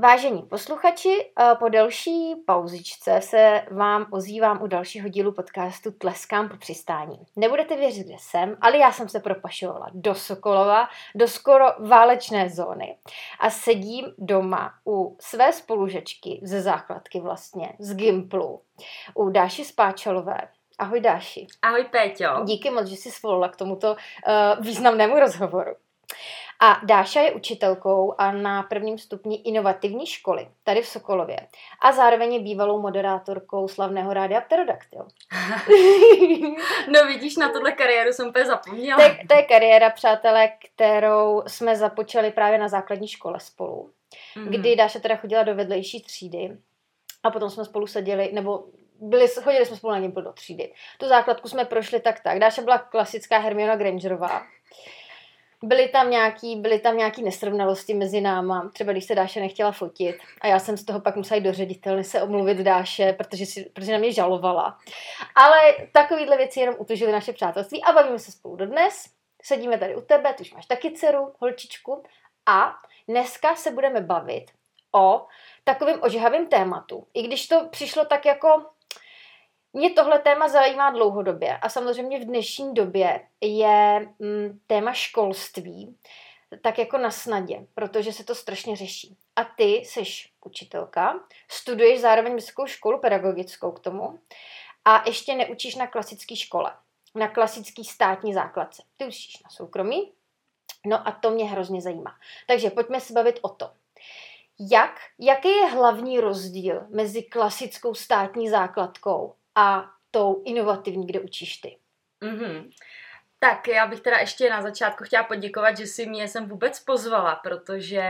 Vážení posluchači, eh, po delší pauzičce se vám ozývám u dalšího dílu podcastu Tleskám po přistání. Nebudete věřit, kde jsem, ale já jsem se propašovala do Sokolova, do skoro válečné zóny a sedím doma u své spolužečky ze základky vlastně, z Gimplu, u Dáši Spáčalové. Ahoj Dáši. Ahoj Péťo. Díky moc, že jsi svolila k tomuto uh, významnému rozhovoru. A Dáša je učitelkou a na prvním stupni inovativní školy, tady v Sokolově. A zároveň je bývalou moderátorkou slavného rádia Pterodaktyl. no vidíš, na tuhle kariéru jsem úplně zapomněla. To je, to je kariéra, přátelé, kterou jsme započali právě na základní škole spolu. Mm. Kdy Dáša teda chodila do vedlejší třídy a potom jsme spolu seděli, nebo byli, chodili jsme spolu na něm do třídy. Tu základku jsme prošli tak tak. Dáša byla klasická Hermiona Grangerová byly tam nějaký, byly tam nějaký nesrovnalosti mezi náma, třeba když se Dáše nechtěla fotit a já jsem z toho pak musela jít do ředitelny se omluvit Dáše, protože, si, protože na mě žalovala. Ale takovýhle věci jenom utužily naše přátelství a bavíme se spolu dodnes. Sedíme tady u tebe, ty už máš taky dceru, holčičku a dneska se budeme bavit o takovým ožehavým tématu. I když to přišlo tak jako mě tohle téma zajímá dlouhodobě a samozřejmě v dnešní době je mm, téma školství tak jako na snadě, protože se to strašně řeší. A ty jsi učitelka, studuješ zároveň vysokou školu pedagogickou k tomu a ještě neučíš na klasické škole, na klasický státní základce. Ty učíš na soukromí, no a to mě hrozně zajímá. Takže pojďme se bavit o to. Jak, jaký je hlavní rozdíl mezi klasickou státní základkou a tou inovativní, kde učíš ty. Mm-hmm. Tak já bych teda ještě na začátku chtěla poděkovat, že si mě jsem vůbec pozvala, protože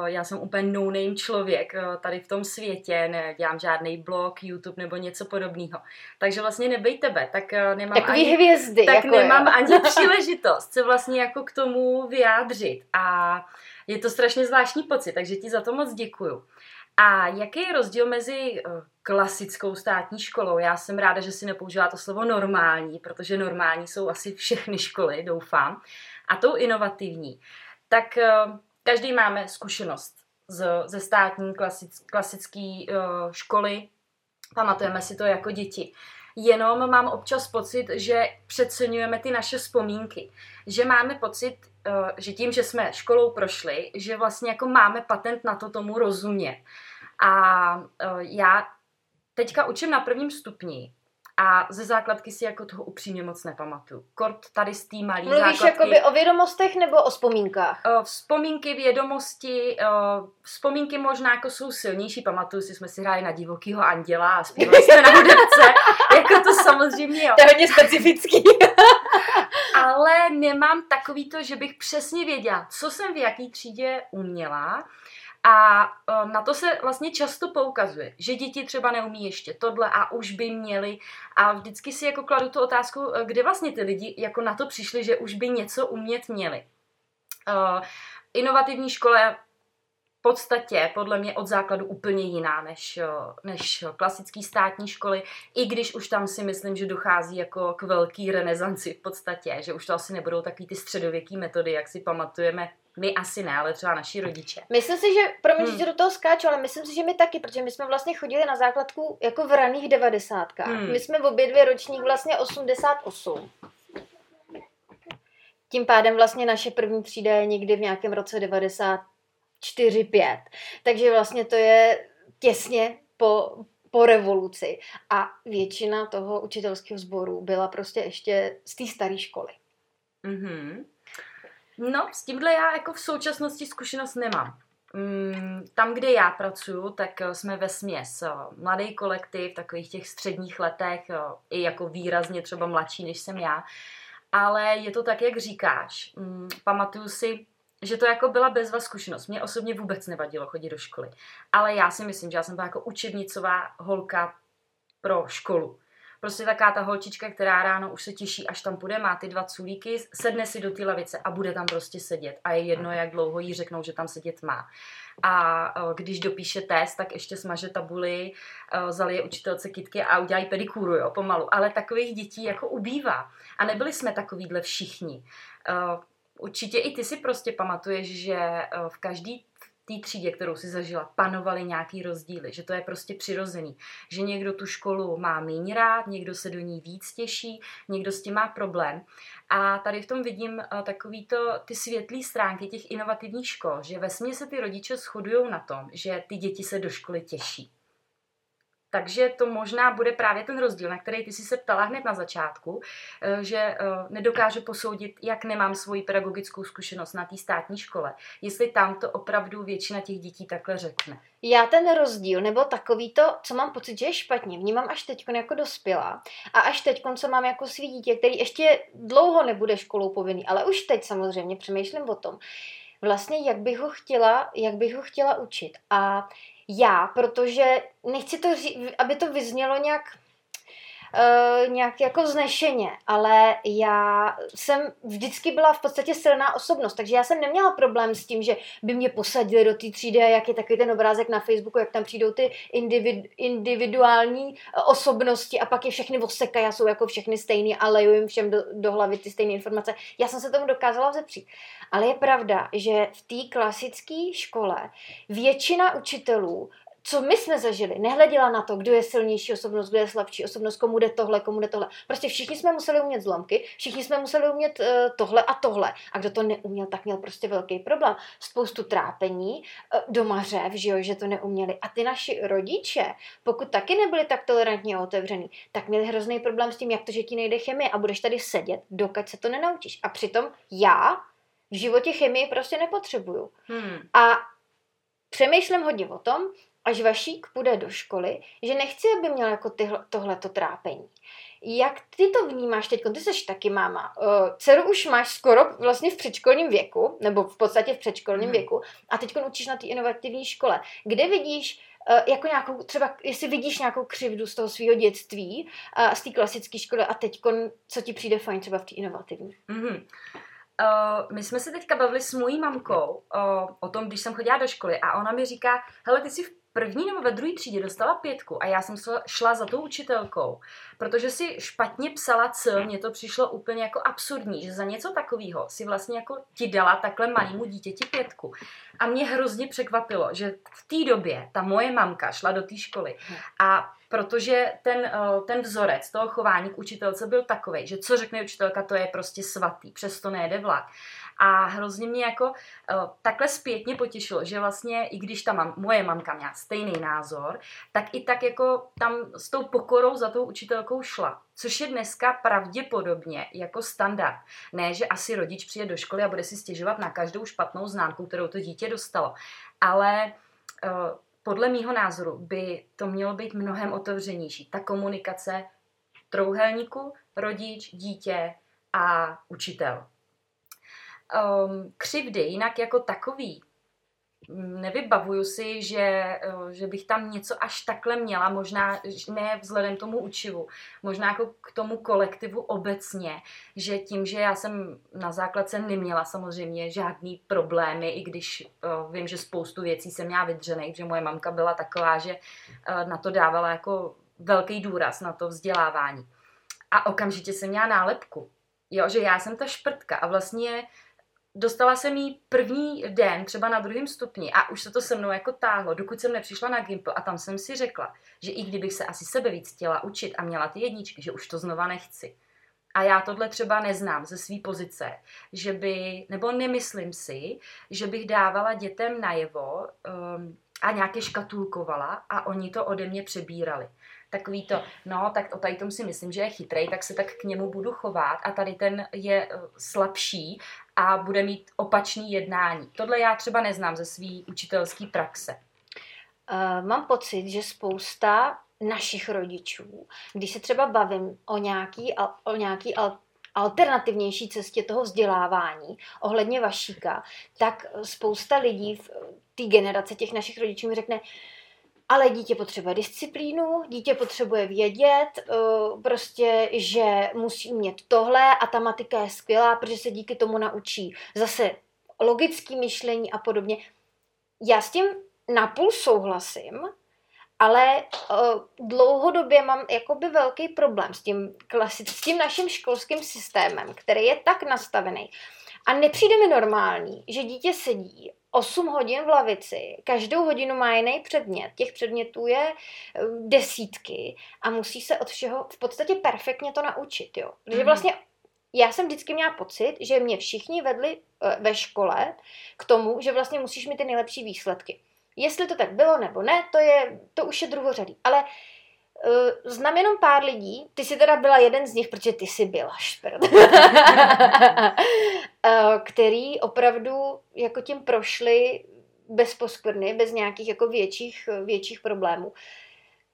uh, já jsem úplně no-name člověk uh, tady v tom světě, nedělám žádný blog, YouTube nebo něco podobného. Takže vlastně nebej tebe, tak uh, nemám Takový ani, hvězdy. Tak jako nemám je. ani příležitost se vlastně jako k tomu vyjádřit. A je to strašně zvláštní pocit, takže ti za to moc děkuju. A jaký je rozdíl mezi eh, klasickou státní školou? Já jsem ráda, že si nepoužívá to slovo normální, protože normální jsou asi všechny školy, doufám, a tou inovativní. Tak eh, každý máme zkušenost z, ze státní klasic, klasické uh, školy, pamatujeme si to jako děti. Jenom mám občas pocit, že přeceňujeme ty naše vzpomínky. Že máme pocit, že tím, že jsme školou prošli, že vlastně jako máme patent na to tomu rozumět. A uh, já teďka učím na prvním stupni a ze základky si jako toho upřímně moc nepamatuju. Kort tady z té malé Mluvíš základky. jakoby o vědomostech nebo o vzpomínkách? Uh, vzpomínky, vědomosti, uh, vzpomínky možná jako jsou silnější. Pamatuju si, jsme si hráli na divokýho anděla a zpívali jsme na hudebce. jako to samozřejmě jo. To je hodně specifický. Ale nemám takový to, že bych přesně věděla, co jsem v jaký třídě uměla a e, na to se vlastně často poukazuje, že děti třeba neumí ještě tohle a už by měli. A vždycky si jako kladu tu otázku, e, kde vlastně ty lidi jako na to přišli, že už by něco umět měli. Uh, inovativní škole podstatě podle mě od základu úplně jiná než, než klasický státní školy, i když už tam si myslím, že dochází jako k velký renesanci v podstatě, že už to asi nebudou takový ty středověký metody, jak si pamatujeme my asi ne, ale třeba naši rodiče. Myslím si, že, promiň, hmm. že do toho skáču, ale myslím si, že my taky, protože my jsme vlastně chodili na základku jako v raných devadesátkách. Hmm. My jsme v obě dvě ročník vlastně 88. Tím pádem vlastně naše první třída je někdy v nějakém roce 94-5. Takže vlastně to je těsně po, po revoluci. A většina toho učitelského sboru byla prostě ještě z té staré školy. Mm-hmm. No, s tímhle já jako v současnosti zkušenost nemám. Mm, tam, kde já pracuju, tak eh, jsme ve směs eh, mladý kolektiv, takových těch středních letech, eh, i jako výrazně třeba mladší, než jsem já. Ale je to tak, jak říkáš. Mm, pamatuju si, že to jako byla bezva zkušenost. Mě osobně vůbec nevadilo chodit do školy. Ale já si myslím, že já jsem byla jako učebnicová holka pro školu. Prostě taká ta holčička, která ráno už se těší, až tam půjde, má ty dva culíky, sedne si do té lavice a bude tam prostě sedět. A je jedno, jak dlouho jí řeknou, že tam sedět má. A když dopíše test, tak ještě smaže tabuli, zalije učitelce kitky a udělají pedikúru, jo, pomalu. Ale takových dětí jako ubývá. A nebyli jsme takovýhle všichni. Určitě i ty si prostě pamatuješ, že v každý té třídě, kterou si zažila, panovaly nějaký rozdíly, že to je prostě přirozený, že někdo tu školu má méně rád, někdo se do ní víc těší, někdo s tím má problém. A tady v tom vidím uh, takový to, ty světlé stránky těch inovativních škol, že ve se ty rodiče shodují na tom, že ty děti se do školy těší. Takže to možná bude právě ten rozdíl, na který ty jsi se ptala hned na začátku, eh, že eh, nedokážu posoudit, jak nemám svoji pedagogickou zkušenost na té státní škole, jestli tam to opravdu většina těch dětí takhle řekne. Já ten rozdíl, nebo takový to, co mám pocit, že je špatně, vnímám až teď jako dospělá. A až teď, co mám jako svý dítě, který ještě dlouho nebude školou povinný, ale už teď samozřejmě přemýšlím o tom, vlastně jak bych ho chtěla, jak bych ho chtěla učit. A já, protože nechci to, aby to vyznělo nějak Uh, nějak jako znešeně, ale já jsem vždycky byla v podstatě silná osobnost, takže já jsem neměla problém s tím, že by mě posadili do té třídy jak je takový ten obrázek na Facebooku, jak tam přijdou ty individu, individuální eh, osobnosti a pak je všechny osekají a jsou jako všechny stejný a leju jim všem do, do hlavy ty stejné informace. Já jsem se tomu dokázala vzepřít. Ale je pravda, že v té klasické škole většina učitelů co my jsme zažili, nehleděla na to, kdo je silnější osobnost, kdo je slabší osobnost, komu jde tohle, komu jde tohle. Prostě všichni jsme museli umět zlomky, všichni jsme museli umět uh, tohle a tohle. A kdo to neuměl, tak měl prostě velký problém. Spoustu trápení, uh, doma řev, že, jo, že to neuměli. A ty naši rodiče, pokud taky nebyli tak tolerantní a otevřený, tak měli hrozný problém s tím, jak to, že ti nejde chemie a budeš tady sedět, dokud se to nenaučíš. A přitom já v životě chemii prostě nepotřebuju. Hmm. A přemýšlím hodně o tom, až Vašík půjde do školy, že nechci, aby měl jako tyhle, tohleto trápení. Jak ty to vnímáš teď? Ty jsi taky máma. Uh, dceru už máš skoro vlastně v předškolním věku, nebo v podstatě v předškolním hmm. věku, a teď učíš na té inovativní škole. Kde vidíš uh, jako nějakou, třeba jestli vidíš nějakou křivdu z toho svého dětství, uh, z té klasické školy a teď co ti přijde fajn třeba v té inovativní? Mm-hmm. Uh, my jsme se teďka bavili s mojí mamkou uh, o tom, když jsem chodila do školy a ona mi říká, hele, ty jsi v první nebo ve druhé třídě dostala pětku a já jsem šla za tou učitelkou, protože si špatně psala cel, mně to přišlo úplně jako absurdní, že za něco takového si vlastně jako ti dala takhle malému dítěti pětku. A mě hrozně překvapilo, že v té době ta moje mamka šla do té školy a protože ten, eh, ten vzorec toho chování k učitelce byl takový, že co řekne učitelka, to je prostě svatý, přesto nejde vlak. A hrozně mě jako uh, takhle zpětně potěšilo, že vlastně, i když ta mam, moje mamka měla stejný názor, tak i tak jako tam s tou pokorou za tou učitelkou šla. Což je dneska pravděpodobně jako standard. Ne, že asi rodič přijde do školy a bude si stěžovat na každou špatnou známku, kterou to dítě dostalo. Ale uh, podle mýho názoru by to mělo být mnohem otevřenější. Ta komunikace trouhelníku, rodič, dítě a učitel um, křivdy jinak jako takový. Nevybavuju si, že, eh, že bych tam něco až takhle měla, možná ne vzhledem tomu učivu, možná jako k tomu kolektivu obecně, že tím, že já jsem na základce neměla samozřejmě žádný problémy, i když uh, vím, že spoustu věcí jsem měla vydřený, že moje mamka byla taková, že uh, na to dávala jako velký důraz, na to vzdělávání. A okamžitě jsem měla nálepku. Jo, že já jsem ta šprtka a vlastně dostala jsem jí první den, třeba na druhém stupni a už se to se mnou jako táhlo, dokud jsem nepřišla na Gimple. A tam jsem si řekla, že i kdybych se asi sebe víc chtěla učit a měla ty jedničky, že už to znova nechci. A já tohle třeba neznám ze své pozice, že by, nebo nemyslím si, že bych dávala dětem najevo um, a nějaké škatulkovala a oni to ode mě přebírali. Takový to, no, tak o tady tom si myslím, že je chytrej, tak se tak k němu budu chovat. A tady ten je eh, slabší a bude mít opačný jednání. Tohle já třeba neznám ze své učitelské praxe. Uh, mám pocit, že spousta našich rodičů, když se třeba bavím o nějaký, o nějaký alternativnější cestě toho vzdělávání ohledně vašíka, tak spousta lidí v té generace těch našich rodičů mi řekne, ale dítě potřebuje disciplínu, dítě potřebuje vědět, eh, prostě, že musí umět tohle a ta matika je skvělá, protože se díky tomu naučí zase logické myšlení a podobně. Já s tím napůl souhlasím, ale uh, dlouhodobě mám jakoby velký problém s tím, klasic, s tím naším školským systémem, který je tak nastavený, A nepřijde mi normální, že dítě sedí 8 hodin v lavici, každou hodinu má jiný předmět, těch předmětů je eh, desítky a musí se od všeho v podstatě perfektně to naučit, jo. Protože mhm. vlastně já jsem vždycky měla pocit, že mě všichni vedli eh, ve škole k tomu, že vlastně musíš mít ty nejlepší výsledky. Jestli to tak bylo nebo ne, to, je, to už je druhořadý. Ale Uh, znám jenom pár lidí, ty jsi teda byla jeden z nich, protože ty jsi byla šprt, uh, který opravdu jako tím prošli bez poskvrny, bez nějakých jako větších, větších problémů.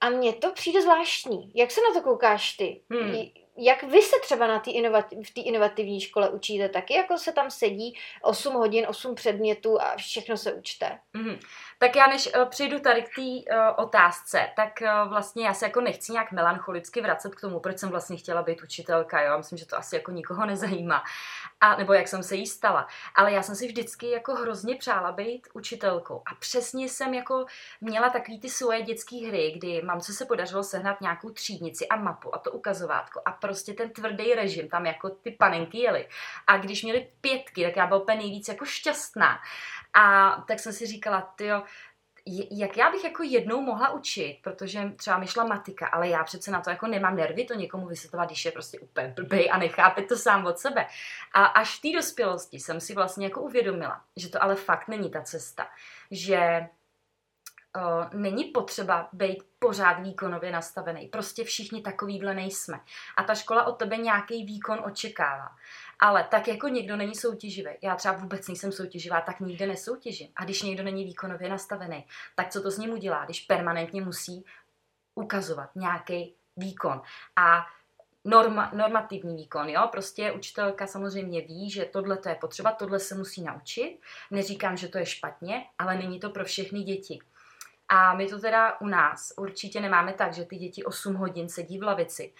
A mně to přijde zvláštní. Jak se na to koukáš ty? Hmm jak vy se třeba na tý inovativ, v té inovativní škole učíte? Taky jako se tam sedí 8 hodin, 8 předmětů a všechno se učte? Mm-hmm. Tak já než uh, přijdu tady k té uh, otázce, tak uh, vlastně já se jako nechci nějak melancholicky vracet k tomu, proč jsem vlastně chtěla být učitelka, jo? Myslím, že to asi jako nikoho nezajímá. A, nebo jak jsem se jí stala. Ale já jsem si vždycky jako hrozně přála být učitelkou. A přesně jsem jako měla takový ty svoje dětské hry, kdy mamce se podařilo sehnat nějakou třídnici a mapu a to ukazovátko. A prostě ten tvrdý režim, tam jako ty panenky jeli. A když měli pětky, tak já byla úplně nejvíc jako šťastná. A tak jsem si říkala, jo, jak já bych jako jednou mohla učit, protože třeba mi šla matika, ale já přece na to jako nemám nervy to někomu vysvětlovat, když je prostě úplně blbý a nechápe to sám od sebe. A až v té dospělosti jsem si vlastně jako uvědomila, že to ale fakt není ta cesta, že uh, není potřeba být pořád výkonově nastavený. Prostě všichni takovýhle nejsme. A ta škola od tebe nějaký výkon očekává. Ale tak jako někdo není soutěživý, já třeba vůbec nejsem soutěživá, tak nikde nesoutěžím. A když někdo není výkonově nastavený, tak co to s ním udělá, když permanentně musí ukazovat nějaký výkon. A norma, normativní výkon, jo, prostě učitelka samozřejmě ví, že tohle to je potřeba, tohle se musí naučit. Neříkám, že to je špatně, ale není to pro všechny děti. A my to teda u nás určitě nemáme tak, že ty děti 8 hodin sedí v lavici.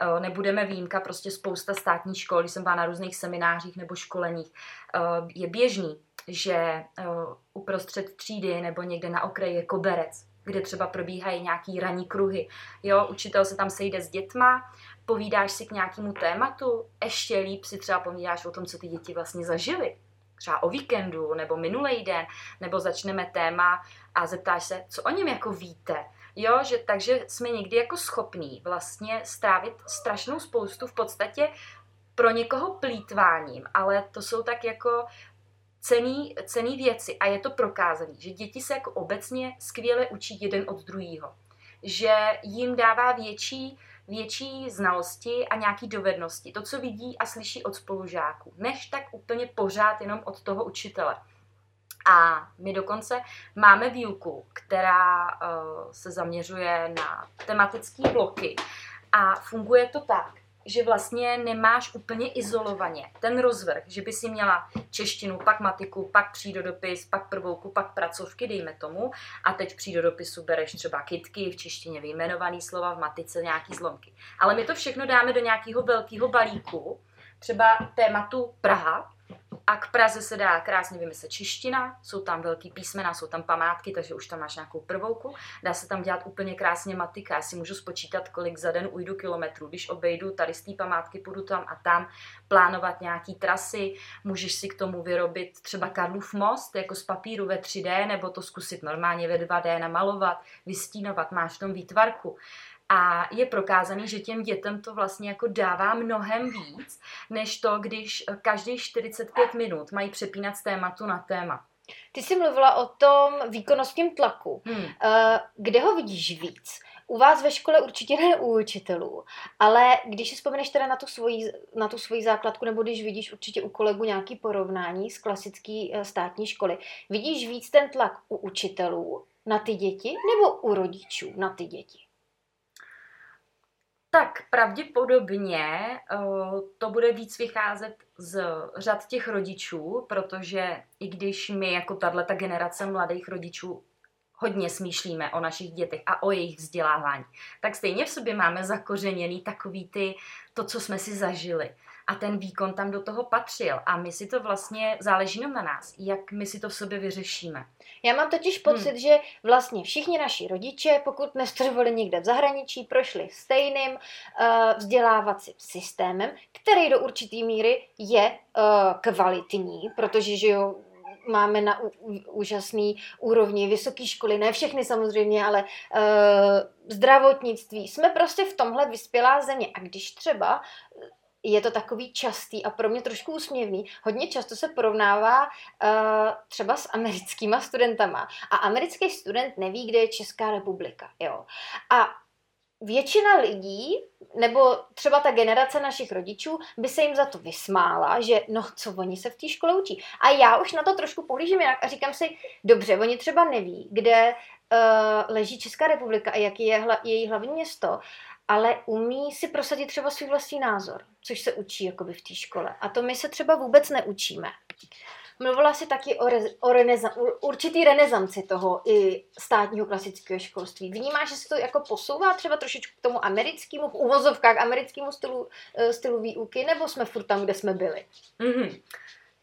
Eh, nebudeme výjimka, prostě spousta státních škol, když jsem byla na různých seminářích nebo školeních, eh, je běžný, že eh, uprostřed třídy nebo někde na okraji je koberec, kde třeba probíhají nějaký ranní kruhy. Jo, učitel se tam sejde s dětma, povídáš si k nějakému tématu, ještě líp si třeba povídáš o tom, co ty děti vlastně zažily třeba o víkendu nebo minulý den, nebo začneme téma a zeptáš se, co o něm jako víte. Jo, že takže jsme někdy jako schopní vlastně strávit strašnou spoustu v podstatě pro někoho plítváním, ale to jsou tak jako cený, cený věci a je to prokázané, že děti se jako obecně skvěle učí jeden od druhého. Že jim dává větší větší znalosti a nějaký dovednosti. To, co vidí a slyší od spolužáků, než tak úplně pořád jenom od toho učitele. A my dokonce máme výuku, která uh, se zaměřuje na tematické bloky. A funguje to tak, že vlastně nemáš úplně izolovaně ten rozvrh, že by si měla češtinu, pak matiku, pak přírodopis, pak prvouku, pak pracovky, dejme tomu, a teď v přírodopisu bereš třeba kitky, v češtině vyjmenovaný slova, v matice nějaký zlomky. Ale my to všechno dáme do nějakého velkého balíku, třeba tématu Praha, a k Praze se dá krásně vymyslet čeština, jsou tam velký písmena, jsou tam památky, takže už tam máš nějakou prvouku. Dá se tam dělat úplně krásně matika. Já si můžu spočítat, kolik za den ujdu kilometrů. Když obejdu tady z té památky, půjdu tam a tam, plánovat nějaký trasy, můžeš si k tomu vyrobit třeba Karlův most jako z papíru ve 3D, nebo to zkusit normálně ve 2D namalovat, vystínovat, máš v tom výtvarku. A je prokázaný, že těm dětem to vlastně jako dává mnohem víc, než to, když každý 45 minut mají přepínat z tématu na téma. Ty jsi mluvila o tom výkonnostním tlaku. Hmm. Eh, kde ho vidíš víc? U vás ve škole určitě ne u učitelů, ale když si vzpomeneš teda na tu, svoji, na tu svoji základku, nebo když vidíš určitě u kolegu nějaký porovnání z klasické eh, státní školy, vidíš víc ten tlak u učitelů na ty děti nebo u rodičů na ty děti? Tak pravděpodobně uh, to bude víc vycházet z řad těch rodičů, protože i když my jako tato generace mladých rodičů hodně smýšlíme o našich dětech a o jejich vzdělávání, tak stejně v sobě máme zakořeněný takový ty, to, co jsme si zažili. A ten výkon tam do toho patřil. A my si to vlastně, záleží jenom na nás, jak my si to v sobě vyřešíme. Já mám totiž pocit, hmm. že vlastně všichni naši rodiče, pokud nestudovali někde v zahraničí, prošli stejným uh, vzdělávacím systémem, který do určitý míry je uh, kvalitní, protože že jo, máme na úžasný úrovni vysoké školy, ne všechny samozřejmě, ale uh, zdravotnictví. Jsme prostě v tomhle vyspělá země. A když třeba je to takový častý a pro mě trošku úsměvný. Hodně často se porovnává uh, třeba s americkýma studentama. A americký student neví, kde je Česká republika. Jo. A většina lidí, nebo třeba ta generace našich rodičů, by se jim za to vysmála, že no, co oni se v té škole učí. A já už na to trošku pohlížím jinak a říkám si, dobře, oni třeba neví, kde uh, leží Česká republika a jaký je hla, její hlavní město, ale umí si prosadit třeba svůj vlastní názor, což se učí jakoby v té škole. A to my se třeba vůbec neučíme. Mluvila si taky o, re, o reneza, určitý renesanci toho i státního klasického školství. Vnímáš, že se to jako posouvá třeba trošičku k tomu americkému, v uvozovkách americkému stylu, eh, stylu výuky, nebo jsme furt tam, kde jsme byli? Mm-hmm.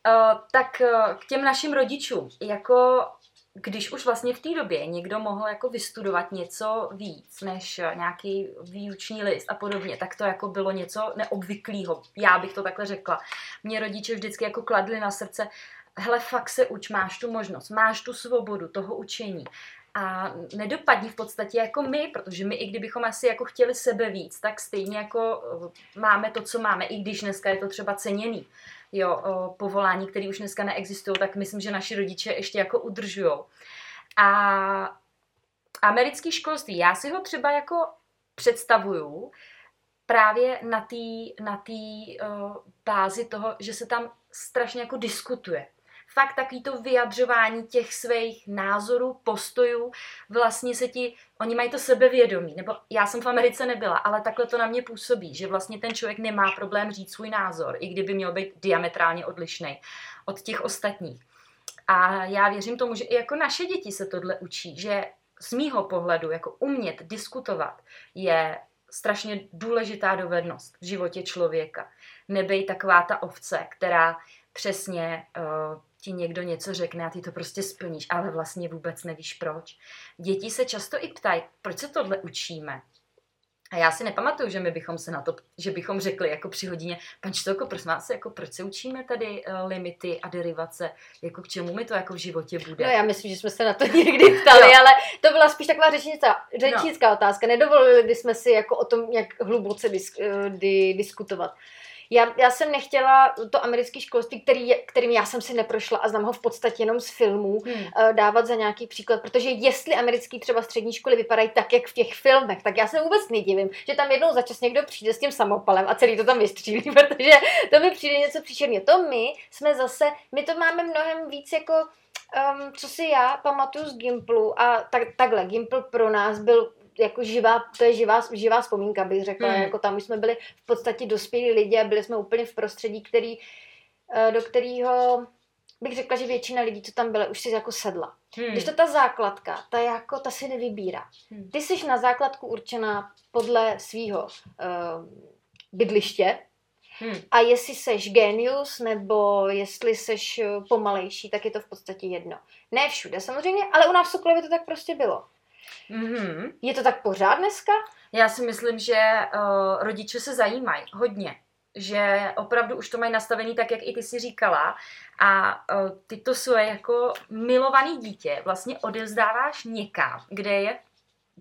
Uh, tak uh, k těm našim rodičům, jako když už vlastně v té době někdo mohl jako vystudovat něco víc než nějaký výuční list a podobně, tak to jako bylo něco neobvyklého. Já bych to takhle řekla. Mě rodiče vždycky jako kladli na srdce, hele, fakt se uč, máš tu možnost, máš tu svobodu toho učení. A nedopadní v podstatě jako my, protože my, i kdybychom asi jako chtěli sebe víc, tak stejně jako eh, máme to, co máme, i když dneska je to třeba ceněný jo, povolání, které už dneska neexistují, tak myslím, že naši rodiče ještě jako udržují. A americký školství, já si ho třeba jako představuju právě na té na bázi toho, že se tam strašně jako diskutuje fakt takový to vyjadřování těch svých názorů, postojů, vlastně se ti, oni mají to sebevědomí, nebo já jsem v Americe nebyla, ale takhle to na mě působí, že vlastně ten člověk nemá problém říct svůj názor, i kdyby měl být diametrálně odlišný od těch ostatních. A já věřím tomu, že i jako naše děti se tohle učí, že z mýho pohledu jako umět diskutovat je strašně důležitá dovednost v životě člověka. Nebej taková ta ovce, která přesně uh, ti někdo něco řekne a ty to prostě splníš, ale vlastně vůbec nevíš proč. Děti se často i ptají, proč se tohle učíme. A já si nepamatuju, že my bychom se na to, že bychom řekli jako při hodině, pan Čtelko, prosím vás, jako proč se učíme tady uh, limity a derivace, jako k čemu mi to jako v životě bude? No já myslím, že jsme se na to někdy ptali, ale to byla spíš taková řečnická, řečnická no. otázka. Nedovolili jsme si jako o tom nějak hluboce disk, uh, di, diskutovat. Já, já jsem nechtěla to americké školství, který, kterým já jsem si neprošla a znám ho v podstatě jenom z filmů, hmm. uh, dávat za nějaký příklad, protože jestli americký třeba střední školy vypadají tak, jak v těch filmech, tak já se vůbec nedivím, že tam jednou za čas někdo přijde s tím samopalem a celý to tam vystřílí, protože to mi přijde něco příšerného. To my jsme zase, my to máme mnohem víc jako um, co si já pamatuju z Gimplu a tak, takhle, Gimpl pro nás byl jako živá, to je živá, živá vzpomínka, bych řekla. Hmm. Jako tam jsme byli v podstatě dospělí lidi a byli jsme úplně v prostředí, který, eh, do kterého bych řekla, že většina lidí, co tam byla, už si jako sedla. Hmm. Když to ta základka, ta jako, ta si nevybírá. Hmm. Ty jsi na základku určená podle svého uh, bydliště, Hmm. A jestli seš genius nebo jestli seš eh, pomalejší, tak je to v podstatě jedno. Ne všude samozřejmě, ale u nás v Sokolově to tak prostě bylo. Mm-hmm. Je to tak pořád dneska? Já si myslím, že uh, rodiče se zajímají hodně že opravdu už to mají nastavený tak, jak i ty si říkala a uh, ty to svoje jako milovaný dítě vlastně odevzdáváš někam, kde je,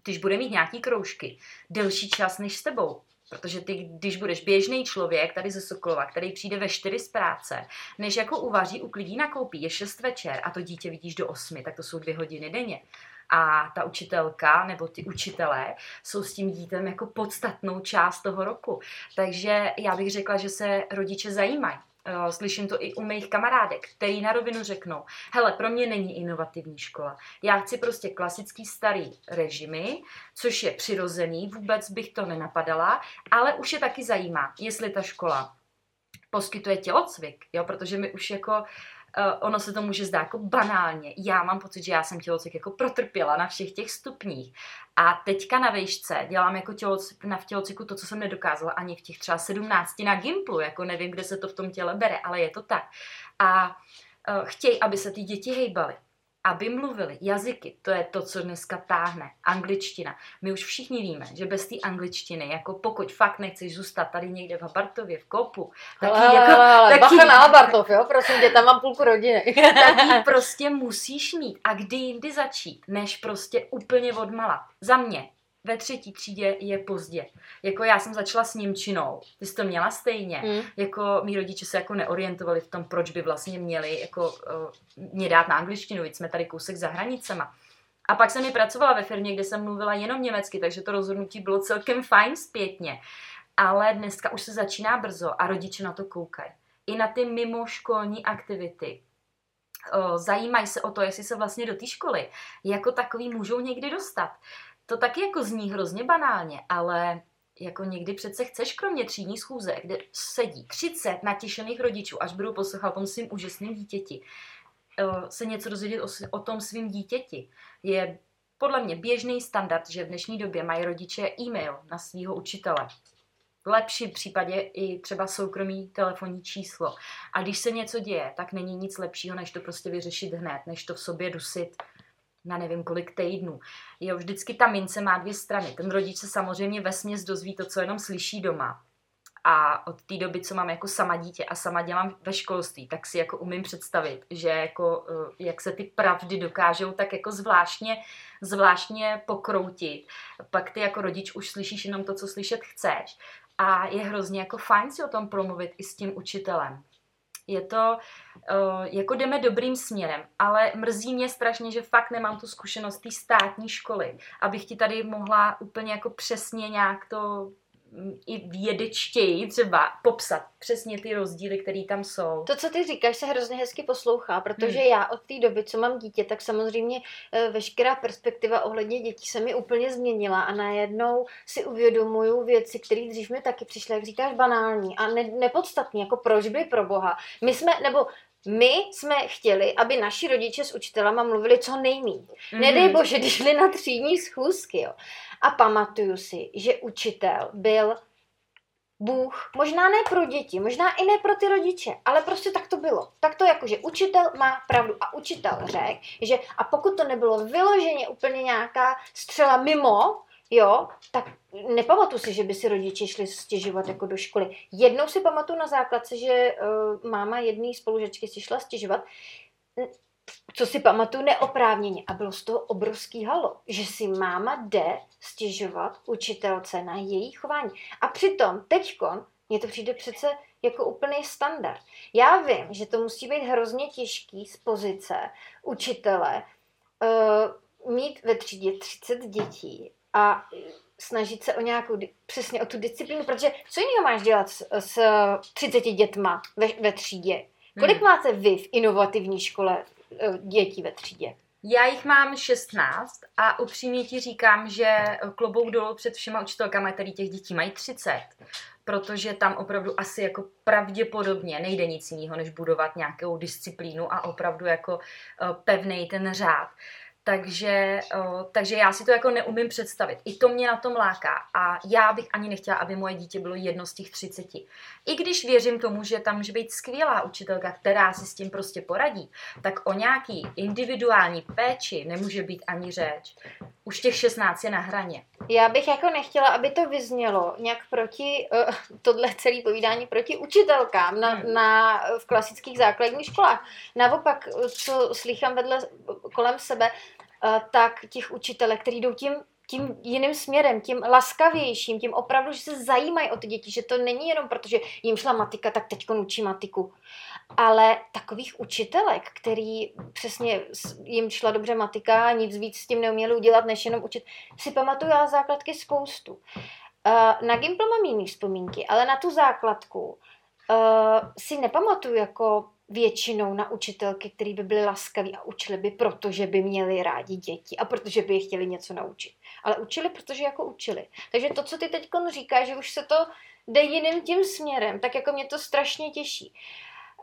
když bude mít nějaký kroužky, delší čas než s tebou. Protože ty, když budeš běžný člověk tady ze Sokolova, který přijde ve čtyři z práce, než jako uvaří, uklidí, nakoupí, je šest večer a to dítě vidíš do osmi, tak to jsou dvě hodiny denně a ta učitelka nebo ty učitelé jsou s tím dítem jako podstatnou část toho roku. Takže já bych řekla, že se rodiče zajímají. Eh, slyším to i u mých kamarádek, který na rovinu řeknou, hele, pro mě není inovativní škola. Já chci prostě klasický starý režimy, což je přirozený, vůbec bych to nenapadala, ale už je taky zajímá, jestli ta škola poskytuje tělocvik, jo, protože my už jako Uh, ono se to může zdát jako banálně. Já mám pocit, že já jsem tělocvik jako protrpěla na všech těch stupních. A teďka na vejšce dělám jako tělocvik, na v tělocviku to, co jsem nedokázala ani v těch třeba 17 na Gimplu, jako nevím, kde se to v tom těle bere, ale je to tak. A uh, chtějí, aby se ty děti hejbaly aby mluvili jazyky, to je to, co dneska táhne. Angličtina. My už všichni víme, že bez té angličtiny, jako pokud fakt nechceš zůstat tady někde v Habartově, v Kopu, tak ale, jako, ale, taky, bacha na Habartov, jo, prosím tě, tam mám půlku rodiny. tak prostě musíš mít. A kdy jindy začít, než prostě úplně odmala. Za mě, ve třetí třídě je pozdě. Jako já jsem začala s Němčinou, ty jsi to měla stejně. Mm. Jako mý rodiče se jako neorientovali v tom, proč by vlastně měli jako uh, mě dát na angličtinu, víc jsme tady kousek za hranicema. A pak jsem mi pracovala ve firmě, kde jsem mluvila jenom německy, takže to rozhodnutí bylo celkem fajn zpětně. Ale dneska už se začíná brzo a rodiče na to koukají. I na ty mimoškolní aktivity. Uh, zajímají se o to, jestli se vlastně do té školy jako takový můžou někdy dostat to taky jako zní hrozně banálně, ale jako někdy přece chceš kromě třídní schůze, kde sedí 30 natěšených rodičů, až budou poslouchat o tom svým úžasným dítěti, eh, se něco dozvědět o, o tom svým dítěti. Je podle mě běžný standard, že v dnešní době mají rodiče e-mail na svého učitele. V lepším případě i třeba soukromý telefonní číslo. A když se něco děje, tak není nic lepšího, než to prostě vyřešit hned, než to v sobě dusit na nevím kolik týdnů. Jo, vždycky ta mince má dvě strany. Ten rodič se samozřejmě vesměs dozví to, co jenom slyší doma. A od té doby, co mám jako sama dítě a sama dělám ve školství, tak si jako umím představit, že jako, eh, jak se ty pravdy dokážou tak jako zvláštně, zvláštně pokroutit. Pak ty jako rodič už slyšíš jenom to, co slyšet chceš. A je hrozně jako fajn si o tom promluvit i s tím učitelem. Je to, uh, jako jdeme dobrým směrem, ale mrzí mě strašně, že fakt nemám tu zkušenost té státní školy, abych ti tady mohla úplně jako přesně nějak to i vědečtěji třeba popsat přesně ty rozdíly, které tam jsou. To, co ty říkáš, se hrozně hezky poslouchá, protože hmm. já od té doby, co mám dítě, tak samozřejmě eh, veškerá perspektiva ohledně dětí se mi úplně změnila a najednou si uvědomuju věci, které dřív mi taky přišly, jak říkáš, banální a ne, nepodstatní, jako proč by pro boha. My jsme, nebo my jsme chtěli, aby naši rodiče s učitelama mluvili co nejméně. Mm-hmm. Nedej bože, když šli na třídní schůzky, jo. A pamatuju si, že učitel byl Bůh, možná ne pro děti, možná i ne pro ty rodiče, ale prostě tak to bylo. Tak to jako, že učitel má pravdu a učitel řekl, že a pokud to nebylo vyloženě úplně nějaká střela mimo, jo, tak nepamatuju si, že by si rodiče šli stěžovat jako do školy. Jednou si pamatuju na základce, že uh, máma jedné spolužačky si šla stěžovat, co si pamatuju neoprávněně a bylo z toho obrovský halo, že si máma jde stěžovat učitelce na její chování. A přitom teďkon mně to přijde přece jako úplný standard. Já vím, že to musí být hrozně těžký z pozice učitele uh, mít ve třídě 30 dětí a snažit se o nějakou, přesně o tu disciplínu, protože co jiného máš dělat s, s 30 dětma ve, ve třídě? Kolik hmm. máte vy v inovativní škole eh, dětí ve třídě? Já jich mám 16 a upřímně ti říkám, že klobouk dolů před všema učitelkama, který těch dětí mají 30, protože tam opravdu asi jako pravděpodobně nejde nic jiného, než budovat nějakou disciplínu a opravdu jako eh, pevný ten řád. Takže, takže já si to jako neumím představit. I to mě na tom láká. A já bych ani nechtěla, aby moje dítě bylo jedno z těch třiceti. I když věřím tomu, že tam může být skvělá učitelka, která si s tím prostě poradí, tak o nějaký individuální péči nemůže být ani řeč. Už těch 16 je na hraně. Já bych jako nechtěla, aby to vyznělo nějak proti, uh, tohle celé povídání proti učitelkám na, hmm. na, v klasických základních školách. Naopak, co slychám vedle kolem sebe, tak těch učitelek, který jdou tím tím jiným směrem, tím laskavějším, tím opravdu, že se zajímají o ty děti, že to není jenom proto, že jim šla matika, tak teď učí matiku. Ale takových učitelek, který přesně jim šla dobře matika a nic víc s tím neuměli udělat, než jenom učit, si pamatuju já základky spoustu. Na Gimpl mám jiný vzpomínky, ale na tu základku si nepamatuju jako většinou na učitelky, které by byly laskaví a učili by, protože by měli rádi děti a protože by je chtěli něco naučit. Ale učili, protože jako učili. Takže to, co ty teď říkáš, že už se to jde jiným tím směrem, tak jako mě to strašně těší.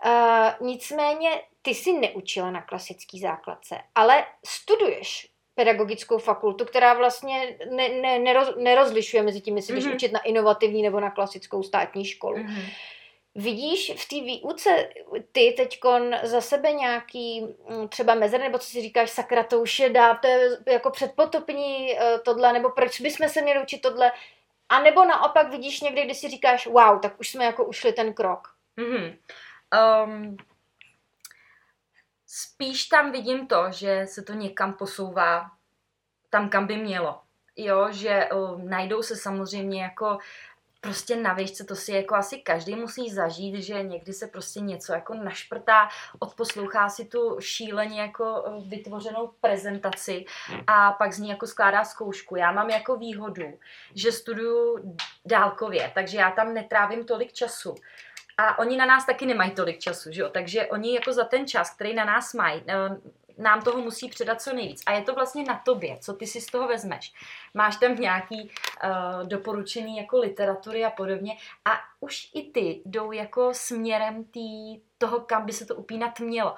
Uh, nicméně ty si neučila na klasický základce, ale studuješ pedagogickou fakultu, která vlastně ne, ne, neroz, nerozlišuje mezi tím, jestli mm-hmm. učit na inovativní nebo na klasickou státní školu. Mm-hmm. Vidíš v té výuce ty teď za sebe nějaký mm, třeba mezer, nebo co si říkáš, sakra, to už je dá, to je jako předpotopní eh, tohle, nebo proč bychom se měli učit tohle, a nebo naopak vidíš někdy, kdy si říkáš, wow, tak už jsme jako ušli ten krok. Mm-hmm. Um, spíš tam vidím to, že se to někam posouvá tam, kam by mělo. Jo, že uh, najdou se samozřejmě jako prostě na výšce, to si jako asi každý musí zažít, že někdy se prostě něco jako našprtá, odposlouchá si tu šíleně jako vytvořenou prezentaci a pak z ní jako skládá zkoušku. Já mám jako výhodu, že studuju dálkově, takže já tam netrávím tolik času. A oni na nás taky nemají tolik času, že jo? takže oni jako za ten čas, který na nás mají, nám toho musí předat co nejvíc. A je to vlastně na tobě, co ty si z toho vezmeš. Máš tam nějaký uh, doporučený jako literatury a podobně a už i ty jdou jako směrem tý, toho, kam by se to upínat mělo.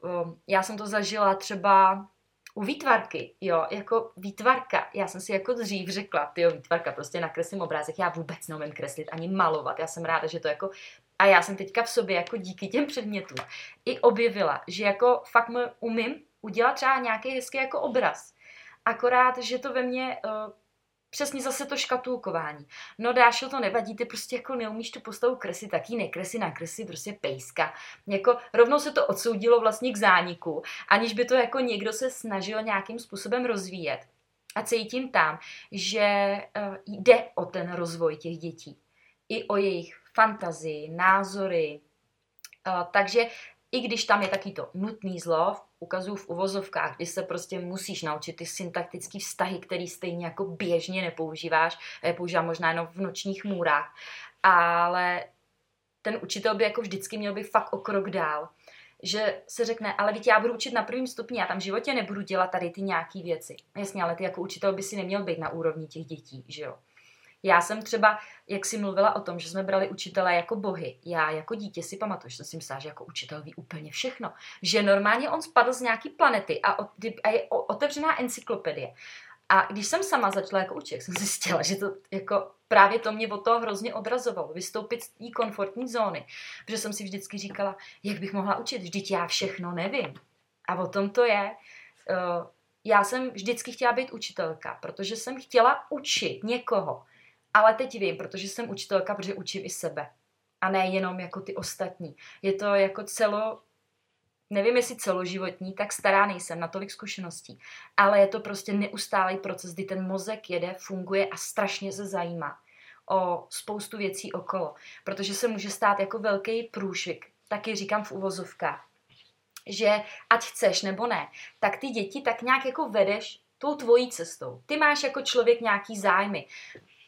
Uh, já jsem to zažila třeba u výtvarky, jo, jako výtvarka, já jsem si jako dřív řekla, ty výtvarka, prostě nakreslím obrázek, já vůbec neumím kreslit ani malovat, já jsem ráda, že to jako a já jsem teďka v sobě jako díky těm předmětům i objevila, že jako fakt umím udělat třeba nějaký hezký jako obraz. Akorát, že to ve mně uh, přesně zase to škatulkování. No Dášo, to nevadí, ty prostě jako neumíš tu postavu kreslit, taky nekresy, nakresy, prostě pejska. Jako rovnou se to odsoudilo vlastně k zániku, aniž by to jako někdo se snažil nějakým způsobem rozvíjet. A cítím tam, že uh, jde o ten rozvoj těch dětí. I o jejich fantazii, názory. Uh, takže i když tam je taky to nutný zlo, ukazuju v uvozovkách, kdy se prostě musíš naučit ty syntaktické vztahy, které stejně jako běžně nepoužíváš, je používám možná jenom v nočních můrách, ale ten učitel by jako vždycky měl být fakt o krok dál že se řekne, ale víte, já budu učit na prvním stupni, já tam v životě nebudu dělat tady ty nějaké věci. Jasně, ale ty jako učitel by si neměl být na úrovni těch dětí, že jo. Já jsem třeba, jak jsi mluvila o tom, že jsme brali učitele jako bohy, já jako dítě si pamatuju, že jsem si myslela, že jako učitel ví úplně všechno. Že normálně on spadl z nějaký planety a, a je otevřená encyklopedie. A když jsem sama začala jako učit, jsem zjistila, že to jako právě to mě od toho hrozně odrazovalo, vystoupit z té komfortní zóny. Protože jsem si vždycky říkala, jak bych mohla učit, vždyť já všechno nevím. A o tom to je. Uh, já jsem vždycky chtěla být učitelka, protože jsem chtěla učit někoho. Ale teď vím, protože jsem učitelka, protože učím i sebe. A ne jenom jako ty ostatní. Je to jako celo, nevím jestli celoživotní, tak stará nejsem na tolik zkušeností. Ale je to prostě neustálý proces, kdy ten mozek jede, funguje a strašně se zajímá o spoustu věcí okolo. Protože se může stát jako velký průšvik. Taky říkám v uvozovkách že ať chceš nebo ne, tak ty děti tak nějak jako vedeš tou tvojí cestou. Ty máš jako člověk nějaký zájmy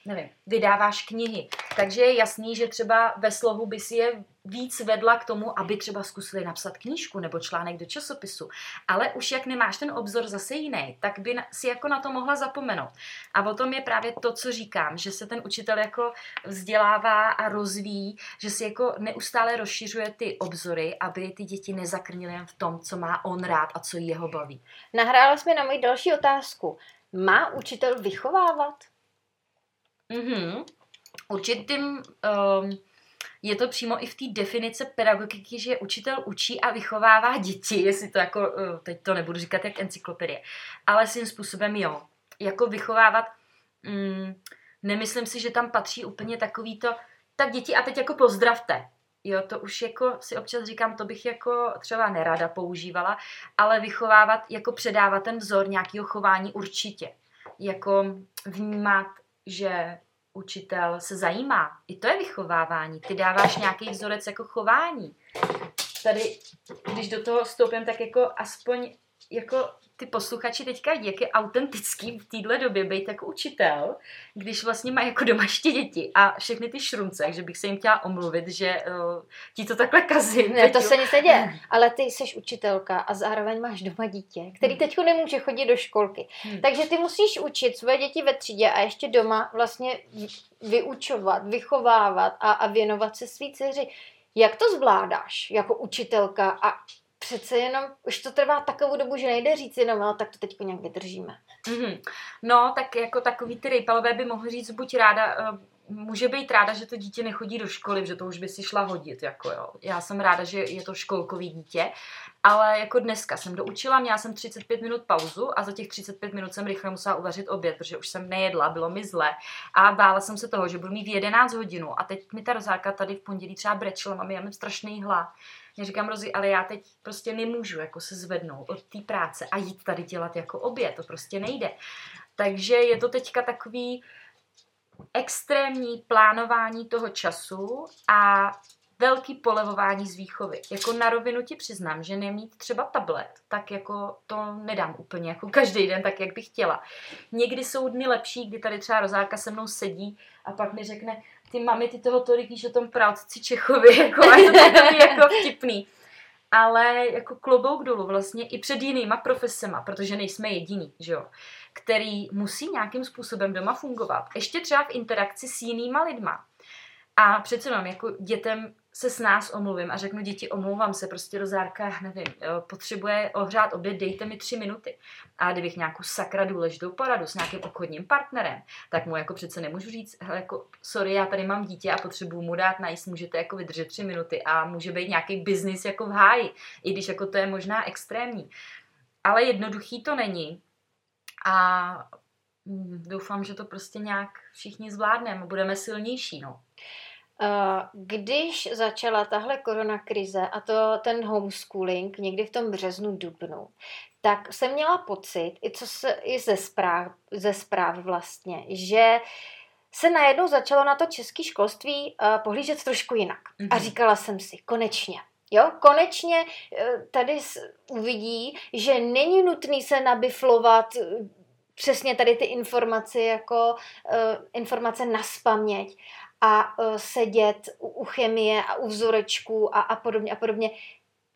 nevím, vydáváš knihy. Takže je jasný, že třeba ve slohu by si je víc vedla k tomu, aby třeba zkusili napsat knížku nebo článek do časopisu. Ale už jak nemáš ten obzor zase jiný, tak by si jako na to mohla zapomenout. A o tom je právě to, co říkám, že se ten učitel jako vzdělává a rozvíjí, že si jako neustále rozšiřuje ty obzory, aby ty děti nezakrnily jen v tom, co má on rád a co jeho baví. Nahrála jsme na moji další otázku. Má učitel vychovávat? Mm-hmm. Určitým um, je to přímo i v té definice pedagogiky, že učitel učí a vychovává děti, jestli to jako, uh, teď to nebudu říkat jak encyklopedie, ale svým způsobem jo. Jako vychovávat, um, nemyslím si, že tam patří úplně takový to, tak děti a teď jako pozdravte. Jo, to už jako si občas říkám, to bych jako třeba nerada používala, ale vychovávat, jako předávat ten vzor nějakého chování určitě. Jako vnímat že učitel se zajímá. I to je vychovávání. Ty dáváš nějaký vzorec jako chování. Tady, když do toho vstoupím, tak jako aspoň jako ty posluchači teďka jak je autentický v téhle době být jako učitel, když vlastně má jako doma ještě děti a všechny ty šrumce, že bych se jim chtěla omluvit, že uh, ti to takhle kazím. Ne, to se nic neděje, ale ty jsi učitelka a zároveň máš doma dítě, který hmm. teď nemůže chodit do školky. Hmm. Takže ty musíš učit svoje děti ve třídě a ještě doma vlastně vyučovat, vychovávat a, a věnovat se svý dceři Jak to zvládáš jako učitelka a přece jenom už to trvá takovou dobu, že nejde říct jenom, ale tak to teď nějak vydržíme. Mm-hmm. No, tak jako takový ty rejpalové by mohl říct, buď ráda, uh, může být ráda, že to dítě nechodí do školy, že to už by si šla hodit, jako jo. Já jsem ráda, že je to školkový dítě, ale jako dneska jsem doučila, měla jsem 35 minut pauzu a za těch 35 minut jsem rychle musela uvařit oběd, protože už jsem nejedla, bylo mi zle a bála jsem se toho, že budu mít v 11 hodinu a teď mi ta rozárka tady v pondělí třeba brečela, mami, já mám strašný hlad. Já říkám, Rozi, ale já teď prostě nemůžu jako se zvednout od té práce a jít tady dělat jako oběd, to prostě nejde. Takže je to teďka takový extrémní plánování toho času a velký polevování z výchovy. Jako na rovinu ti přiznám, že nemít třeba tablet, tak jako to nedám úplně jako každý den, tak jak bych chtěla. Někdy jsou dny lepší, kdy tady třeba Rozáka se mnou sedí a pak mi řekne, ty mami, ty toho tolik o tom prátci Čechovi, jako, a je to jako vtipný. Ale jako klobouk dolů vlastně i před jinýma profesema, protože nejsme jediní, že jo, který musí nějakým způsobem doma fungovat. Ještě třeba v interakci s jinýma lidma. A přece jenom jako dětem se s nás omluvím a řeknu děti, omlouvám se, prostě rozárka, nevím, potřebuje ohřát oběd, dejte mi tři minuty. A kdybych nějakou sakra důležitou poradu s nějakým obchodním partnerem, tak mu jako přece nemůžu říct, hele, jako, sorry, já tady mám dítě a potřebuju mu dát najíst, můžete jako vydržet tři minuty a může být nějaký biznis jako v háji, i když jako to je možná extrémní. Ale jednoduchý to není. A hm, doufám, že to prostě nějak všichni zvládneme budeme silnější, no. Eh, když začala tahle koronakrize a to ten homeschooling někdy v tom březnu, dubnu, tak jsem měla pocit, i, co se, i ze, zpráv, ze zpráv vlastně, že se najednou začalo na to české školství uh, pohlížet trošku jinak. Mm-hmm. A mhm. říkala jsem si, konečně. Jo, konečně uh, tady uvidí, že není nutný se nabiflovat přesně tady ty informace jako uh, informace na spaměť, a uh, sedět u, u chemie a u vzorečků a, a podobně a podobně.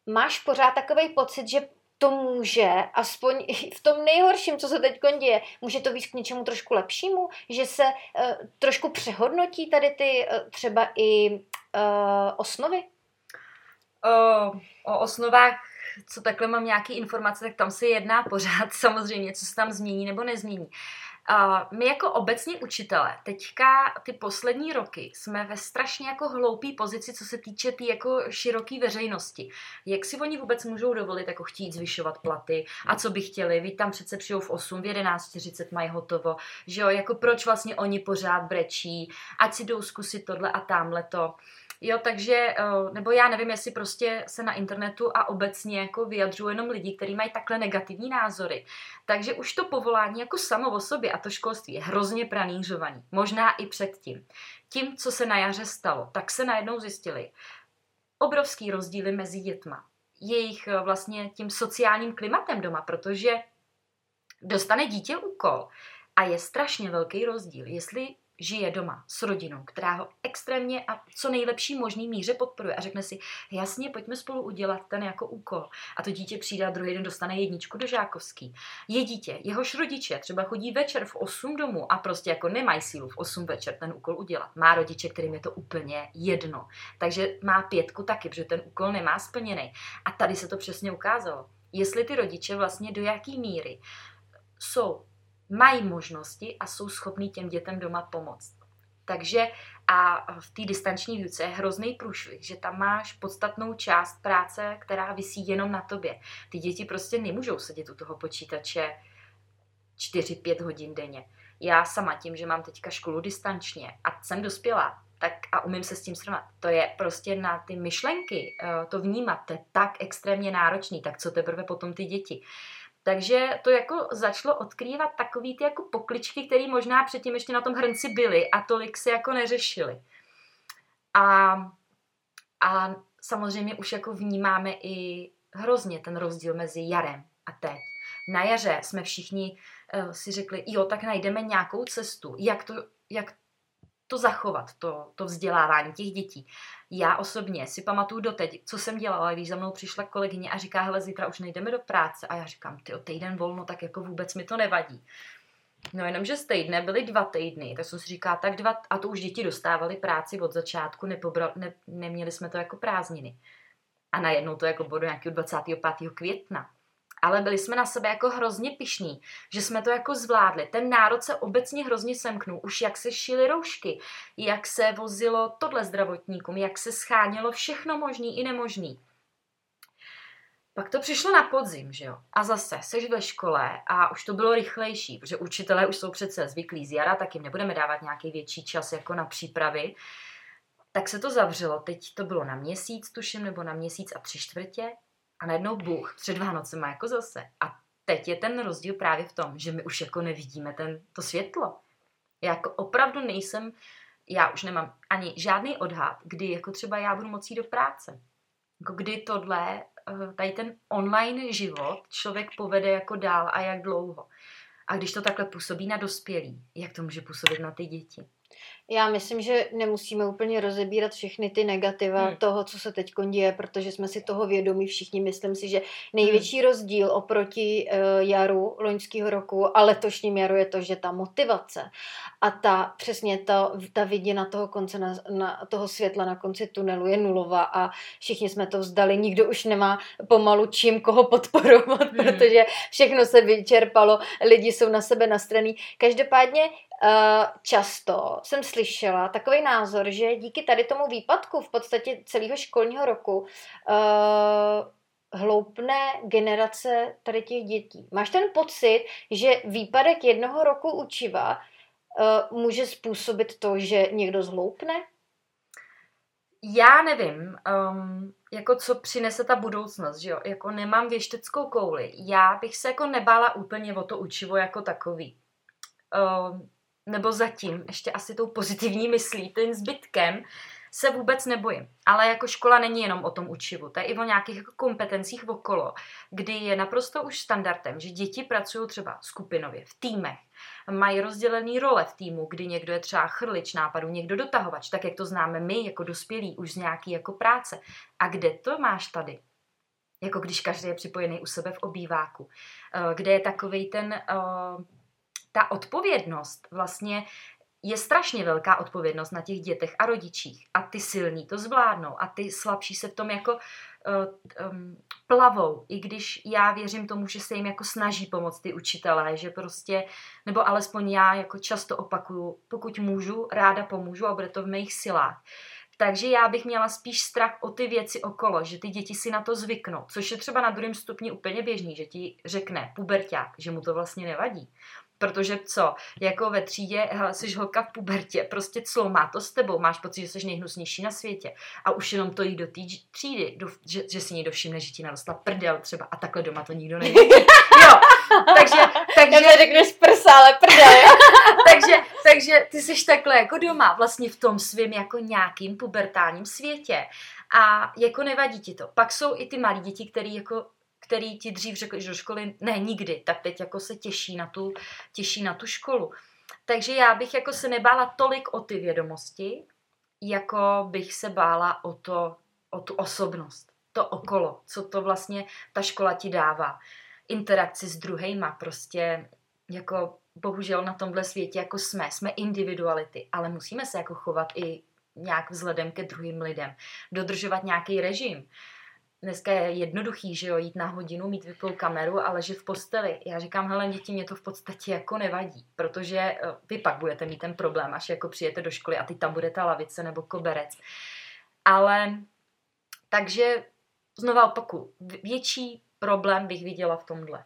Máš pořád takový pocit, že to může, aspoň v tom nejhorším, co se teď děje, může to být k něčemu trošku lepšímu, že se uh, trošku přehodnotí tady ty uh, třeba i uh, osnovy? O, o osnovách, co takhle mám nějaké informace, tak tam se jedná pořád samozřejmě, co se tam změní nebo nezmění. Uh, my jako obecní učitele teďka ty poslední roky jsme ve strašně jako hloupý pozici, co se týče té tý jako široké veřejnosti. Jak si oni vůbec můžou dovolit jako chtít zvyšovat platy a co by chtěli, vy tam přece přijou v 8, v 11.40 mají hotovo, že jo, jako proč vlastně oni pořád brečí, ať si jdou zkusit tohle a tamhle to. Jo, takže, eh, nebo já nevím, jestli prostě se na internetu a obecně jako vyjadřují jenom lidi, kteří mají takhle negativní názory. Takže už to povolání jako samo o sobě a to školství je hrozně pranířovaný. Možná i předtím. Tím, co se na jaře stalo, tak se najednou zjistili obrovský rozdíly mezi dětma. Jejich eh, vlastně tím sociálním klimatem doma, protože dostane dítě úkol a je strašně velký rozdíl, jestli žije doma s rodinou, která ho extrémně a co nejlepší možný míře podporuje a řekne si, jasně, pojďme spolu udělat ten jako úkol. A to dítě přijde a druhý den dostane jedničku do žákovský. Je dítě, jehož rodiče třeba chodí večer v 8 domů a prostě jako nemají sílu v 8 večer ten úkol udělat. Má rodiče, kterým je to úplně jedno. Takže má pětku taky, protože ten úkol nemá splněný. A tady se to přesně ukázalo. Jestli ty rodiče vlastně do jaký míry jsou mají možnosti a jsou schopní těm dětem doma pomoct. Takže a v té distanční výuce je hrozný průšvih, že tam máš podstatnou část práce, která visí jenom na tobě. Ty děti prostě nemůžou sedět u toho počítače 4-5 hodin denně. Já sama tím, že mám teďka školu distančně a jsem dospělá, tak a umím se s tím srovnat. To je prostě na ty myšlenky, eh, to vnímat, to je tak extrémně náročný, tak co teprve potom ty děti. Takže to jako začalo odkrývat takový ty jako pokličky, které možná předtím ještě na tom hrnci byly a tolik se jako neřešily. A, a samozřejmě už jako vnímáme i hrozně ten rozdíl mezi jarem a teď. Na jaře jsme všichni uh, si řekli, jo, tak najdeme nějakou cestu, jak to, jak to zachovat, to, to vzdělávání těch dětí. Já osobně si pamatuju doteď, co jsem dělala, když za mnou přišla kolegyně a říká, hele, zítra už nejdeme do práce. A já říkám, ty týden volno, tak jako vůbec mi to nevadí. No jenom, že z týdne byly dva týdny, tak jsem si říká, tak dva, a to už děti dostávali práci od začátku, nepobral, ne, neměli jsme to jako prázdniny. A najednou to jako bylo nějakého 25. května. Ale byli jsme na sebe jako hrozně pišní, že jsme to jako zvládli. Ten národ se obecně hrozně semknul. Už jak se šily roušky, jak se vozilo tohle zdravotníkům, jak se schánělo všechno možný i nemožný. Pak to přišlo na podzim, že jo? A zase, seš ve škole a už to bylo rychlejší, protože učitelé už jsou přece zvyklí z jara, tak jim nebudeme dávat nějaký větší čas jako na přípravy. Tak se to zavřelo, teď to bylo na měsíc, tuším, nebo na měsíc a tři čtvrtě. A najednou Bůh před má jako zase. A teď je ten rozdíl právě v tom, že my už jako nevidíme ten, to světlo. Já jako opravdu nejsem, já už nemám ani žádný odhad, kdy jako třeba já budu mocí do práce. Jako kdy tohle Eh, tady ten online život člověk povede jako dál a jak dlouho. A když to takhle působí na dospělí, jak to může působit na ty děti? Já myslím, že nemusíme úplně rozebírat všechny ty negativa hmm. toho, co se teď děje, protože jsme si toho vědomí všichni. Myslím si, že největší hmm. rozdíl oproti uh, jaru loňského roku a letošním jaru je to, že ta motivace a ta přesně ta, ta viděna toho konce na, na, toho světla na konci tunelu je nulová a všichni jsme to vzdali. Nikdo už nemá pomalu čím koho podporovat, hmm. protože všechno se vyčerpalo, lidi jsou na sebe nastraný. Každopádně často jsem slyšela takový názor, že díky tady tomu výpadku v podstatě celého školního roku uh, hloupne generace tady těch dětí. Máš ten pocit, že výpadek jednoho roku učiva uh, může způsobit to, že někdo zhloupne? Já nevím, um, jako co přinese ta budoucnost, že jo? Jako nemám věšteckou kouli. Já bych se jako nebála úplně o to učivo jako takový. Um, nebo zatím ještě asi tou pozitivní myslí, tím zbytkem, se vůbec nebojím. Ale jako škola není jenom o tom učivu, to je i o nějakých jako kompetencích okolo, kdy je naprosto už standardem, že děti pracují třeba skupinově, v týmech, mají rozdělený role v týmu, kdy někdo je třeba chrlič nápadu, někdo dotahovač, tak jak to známe my jako dospělí už z nějaký jako práce. A kde to máš tady? Jako když každý je připojený u sebe v obýváku, eh, kde je takový ten eh, ta odpovědnost vlastně je strašně velká odpovědnost na těch dětech a rodičích. A ty silní to zvládnou a ty slabší se v tom jako uh, um, plavou. I když já věřím tomu, že se jim jako snaží pomoct ty učitelé, že prostě, nebo alespoň já jako často opakuju, pokud můžu, ráda pomůžu a bude to v mých silách. Takže já bych měla spíš strach o ty věci okolo, že ty děti si na to zvyknou, což je třeba na druhém stupni úplně běžný, že ti řekne puberták, že mu to vlastně nevadí. Protože co, jako ve třídě, hele, jsi holka v pubertě, prostě co, má to s tebou, máš pocit, že jsi nejhnusnější na světě. A už jenom to jít do té třídy, do, že, že si někdo všimne, že ti narostla prdel třeba a takhle doma to nikdo neví. jo, takže... takže Já řekneš prsa, ale prdel. takže, takže ty jsi takhle jako doma, vlastně v tom svém jako nějakým pubertálním světě. A jako nevadí ti to. Pak jsou i ty malí děti, který jako který ti dřív řekli, že do školy ne nikdy, tak teď jako se těší na tu, těší na tu školu. Takže já bych jako se nebála tolik o ty vědomosti, jako bych se bála o, to, o tu osobnost, to okolo, co to vlastně ta škola ti dává. Interakci s druhejma, prostě jako bohužel na tomhle světě jako jsme, jsme individuality, ale musíme se jako chovat i nějak vzhledem ke druhým lidem, dodržovat nějaký režim dneska je jednoduchý, že jo, jít na hodinu, mít vyplou kameru a ležet v posteli. Já říkám, hele, děti, mě to v podstatě jako nevadí, protože eh, vy pak budete mít ten problém, až jako přijete do školy a ty tam bude ta lavice nebo koberec. Ale takže znova opaku, větší problém bych viděla v tomhle.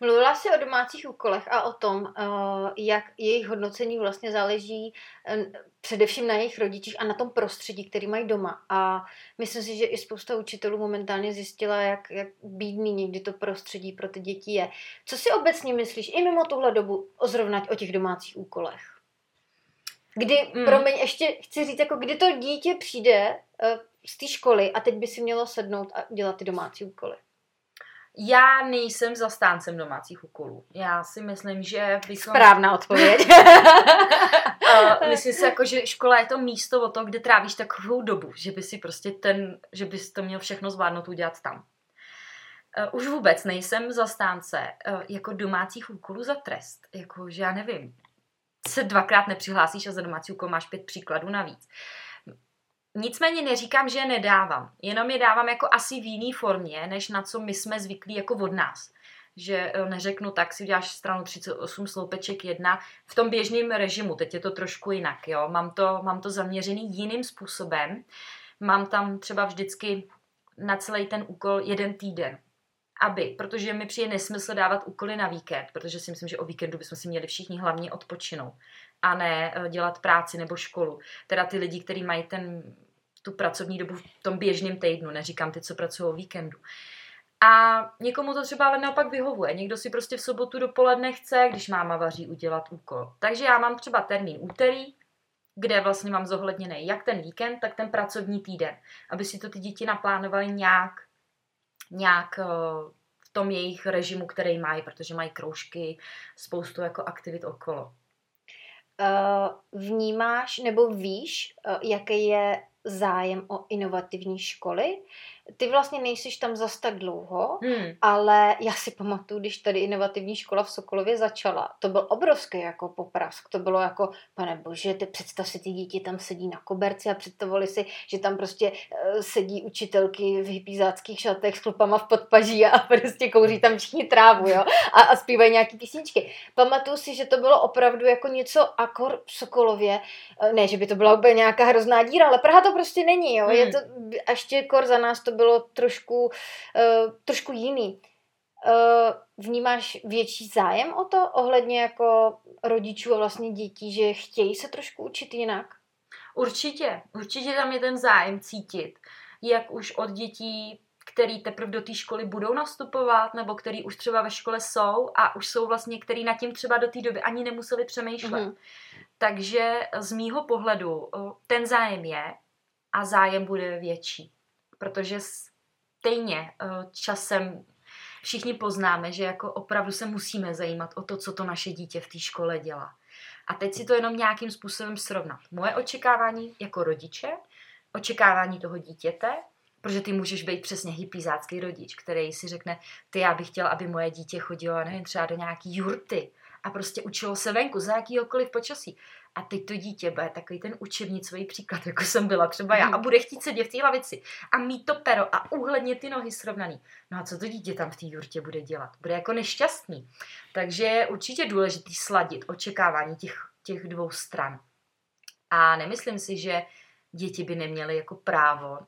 Mluvila jsi o domácích úkolech a o tom, eh, jak jejich hodnocení vlastně záleží eh, především na jejich rodičích a na tom prostředí, který mají doma. A myslím si, že i spousta učitelů momentálně zjistila, jak, jak bídný někdy to prostředí pro ty děti je. Co si obecně myslíš i mimo tuhle dobu o zrovna o těch domácích úkolech? Kdy, mm. promiň, ještě chci říct, jako kdy to dítě přijde uh, z té školy a teď by si mělo sednout a dělat ty domácí úkoly. Já nejsem zastáncem domácích úkolů. Já si myslím, že bychom... Správná odpověď. uh, myslím si, jako, že škola je to místo o to, kde trávíš takovou dobu, že by si prostě ten, že bys to měl všechno zvládnout udělat tam. Uh, už vůbec nejsem zastánce uh, jako domácích úkolů za trest. Jako, že já nevím, se dvakrát nepřihlásíš a za domácí úkol máš pět příkladů navíc. Nicméně neříkám, že je nedávám, jenom je dávám jako asi v jiný formě, než na co my jsme zvyklí jako od nás. Že eh, neřeknu, tak si uděláš stranu 38 sloupeček 1 v tom běžném režimu, teď je to trošku jinak, jo. Mám to, mám to zaměřený jiným způsobem. Mám tam třeba vždycky na celý ten úkol jeden týden aby, protože mi přijde nesmysl dávat úkoly na víkend, protože si myslím, že o víkendu bychom si měli všichni hlavně odpočinout a ne eh, dělat práci nebo školu. Teda ty lidi, kteří mají ten, tu pracovní dobu v tom běžném týdnu, neříkám ty, co pracují o víkendu. A někomu to třeba ale naopak vyhovuje. Někdo si prostě v sobotu dopoledne chce, když máma vaří, udělat úkol. Takže já mám třeba termín úterý, kde vlastně mám zohledněný jak ten víkend, tak ten pracovní týden, aby si to ty děti naplánovaly nějak nějak eh, v tom jejich režimu, který mají, protože mají kroužky, spoustu jako aktivit okolo. Uh, vnímáš nebo víš, uh, jaký je zájem o inovativní školy? Ty vlastně nejsiš tam zas tak dlouho, hmm. ale já si pamatuju, když tady inovativní škola v Sokolově začala, to byl obrovský jako poprask. To bylo jako, pane bože, ty představ si, ty děti tam sedí na koberci a představovali si, že tam prostě uh, sedí učitelky v hypízáckých šatech s klopama v podpaží a prostě kouří tam všichni trávu, jo, a, a zpívají nějaký písničky. Pamatuju si, že to bylo opravdu jako něco akor v Sokolově, uh, ne, že by to byla úplně nějaká hrozná díra, ale Praha to prostě není, jo, hmm. je to ještě kor za nás to bylo trošku, uh, trošku jiný. Uh, vnímáš větší zájem o to ohledně jako rodičů a vlastně dětí, že chtějí se trošku učit jinak? Určitě, určitě tam je ten zájem cítit, jak už od dětí, který teprve do té školy budou nastupovat, nebo který už třeba ve škole jsou a už jsou vlastně, který nad tím třeba do té doby ani nemuseli přemýšlet. Mm-hmm. Takže z mýho pohledu ten zájem je a zájem bude větší protože stejně eh, časem všichni poznáme, že jako opravdu se musíme zajímat o to, co to naše dítě v té škole dělá. A teď si to jenom nějakým způsobem srovnat. Moje očekávání jako rodiče, očekávání toho dítěte, protože ty můžeš být přesně hypizácký rodič, který si řekne, ty já bych chtěl, aby moje dítě chodilo, nevím, třeba do nějaký jurty a prostě učilo se venku za jakýhokoliv počasí. A teď to dítě bude takový ten učebnicový příklad, jako jsem byla třeba já, a bude chtít sedět v té lavici a mít to pero a uhledně ty nohy srovnaný. No a co to dítě tam v té jurtě bude dělat? Bude jako nešťastný. Takže je určitě důležitý sladit očekávání těch, těch dvou stran. A nemyslím si, že děti by neměly jako právo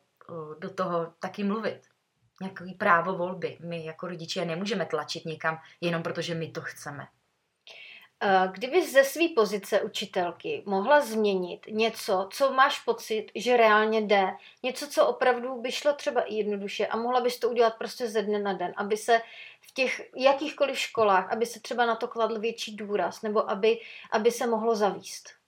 do toho taky mluvit. Nějaký právo volby. My jako rodiče nemůžeme tlačit někam jenom protože my to chceme. Eh, kdyby ze své pozice učitelky mohla změnit něco, co máš pocit, že reálně jde, něco, co opravdu by šlo třeba i jednoduše a mohla bys to udělat prostě ze dne na den, aby se v těch jakýchkoliv školách, aby se třeba na to kladl větší důraz, nebo aby, aby se mohlo zavíst.